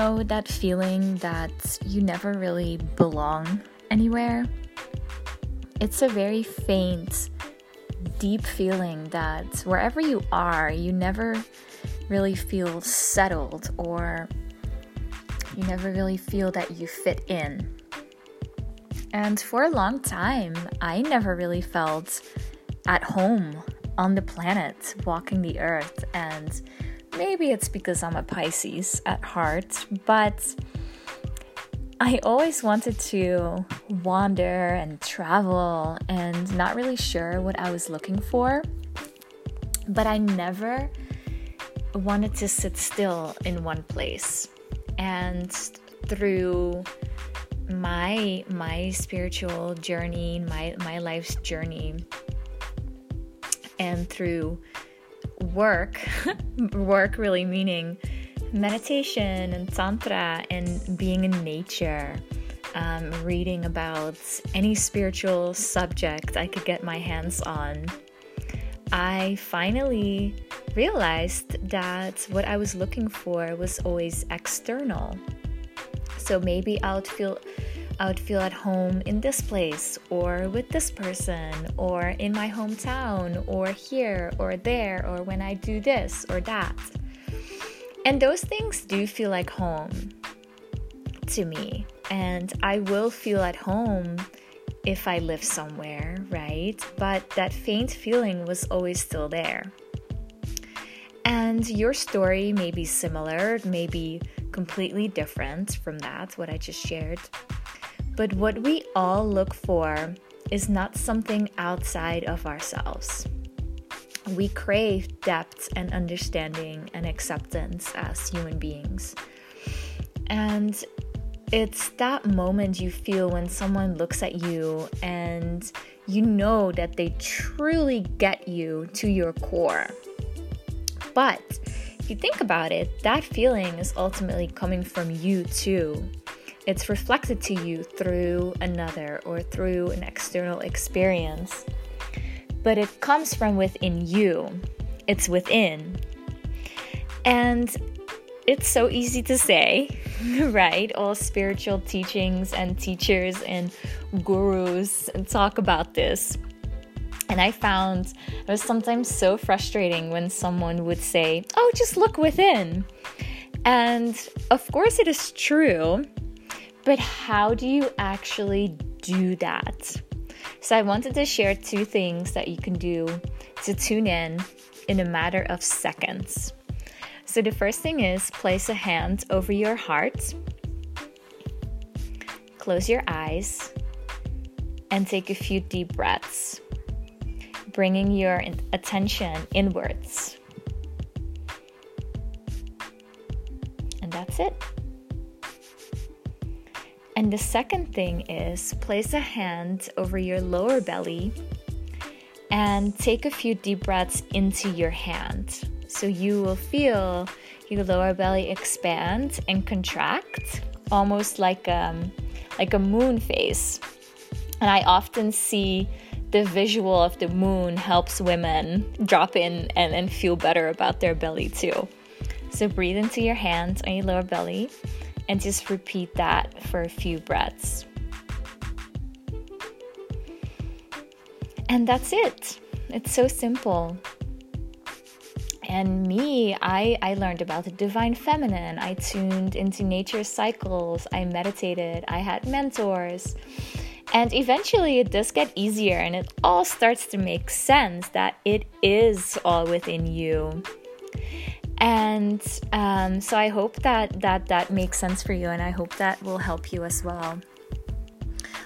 know that feeling that you never really belong anywhere? It's a very faint, deep feeling that wherever you are, you never really feel settled or you never really feel that you fit in. And for a long time, I never really felt at home on the planet, walking the earth. And maybe it's because I'm a Pisces at heart, but I always wanted to wander and travel and not really sure what I was looking for. But I never wanted to sit still in one place. And through my my spiritual journey, my my life's journey, and through work, work really meaning meditation and tantra and being in nature, um, reading about any spiritual subject I could get my hands on, I finally realized that what I was looking for was always external. So maybe I would feel I would feel at home in this place or with this person or in my hometown or here or there or when I do this or that. And those things do feel like home to me. And I will feel at home if I live somewhere, right? But that faint feeling was always still there. And your story may be similar, maybe completely different from that, what I just shared. But what we all look for is not something outside of ourselves we crave depth and understanding and acceptance as human beings. And it's that moment you feel when someone looks at you and you know that they truly get you to your core. But if you think about it, that feeling is ultimately coming from you too. It's reflected to you through another or through an external experience but it comes from within you. It's within. And it's so easy to say, right? All spiritual teachings and teachers and gurus talk about this. And I found it was sometimes so frustrating when someone would say, Oh, just look within. And of course, it is true, but how do you actually do that? So, I wanted to share two things that you can do to tune in in a matter of seconds. So, the first thing is place a hand over your heart, close your eyes, and take a few deep breaths, bringing your attention inwards. And that's it. And the second thing is place a hand over your lower belly and take a few deep breaths into your hand. So you will feel your lower belly expand and contract, almost like um, like a moon face. And I often see the visual of the moon helps women drop in and, and feel better about their belly too. So breathe into your hands on your lower belly and just repeat that for a few breaths. And that's it. It's so simple. And me, I, I learned about the divine feminine. I tuned into nature's cycles. I meditated. I had mentors. And eventually it does get easier and it all starts to make sense that it is all within you and um, so i hope that that that makes sense for you and i hope that will help you as well.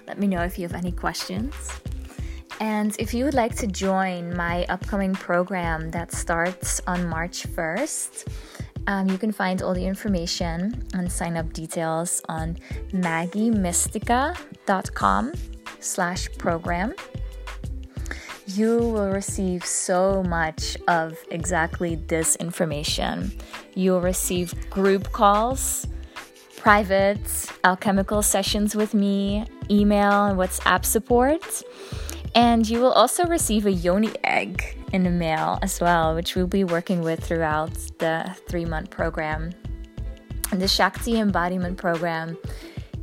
Let me know if you have any questions. And if you would like to join my upcoming program that starts on march 1st um, you can find all the information and sign up details on maggiemystica.com slash program you will receive so much of exactly this information. You'll receive group calls, private alchemical sessions with me, email and WhatsApp support. And you will also receive a yoni egg in the mail as well, which we'll be working with throughout the three month program. the Shakti Embodiment Program,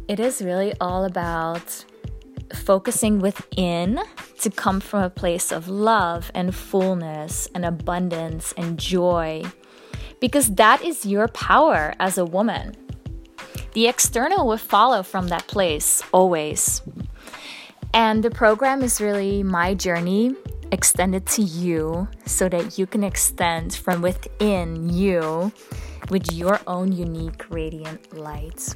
it is really all about focusing within to come from a place of love and fullness and abundance and joy, because that is your power as a woman. The external will follow from that place always. And the program is really my journey extended to you so that you can extend from within you with your own unique radiant light.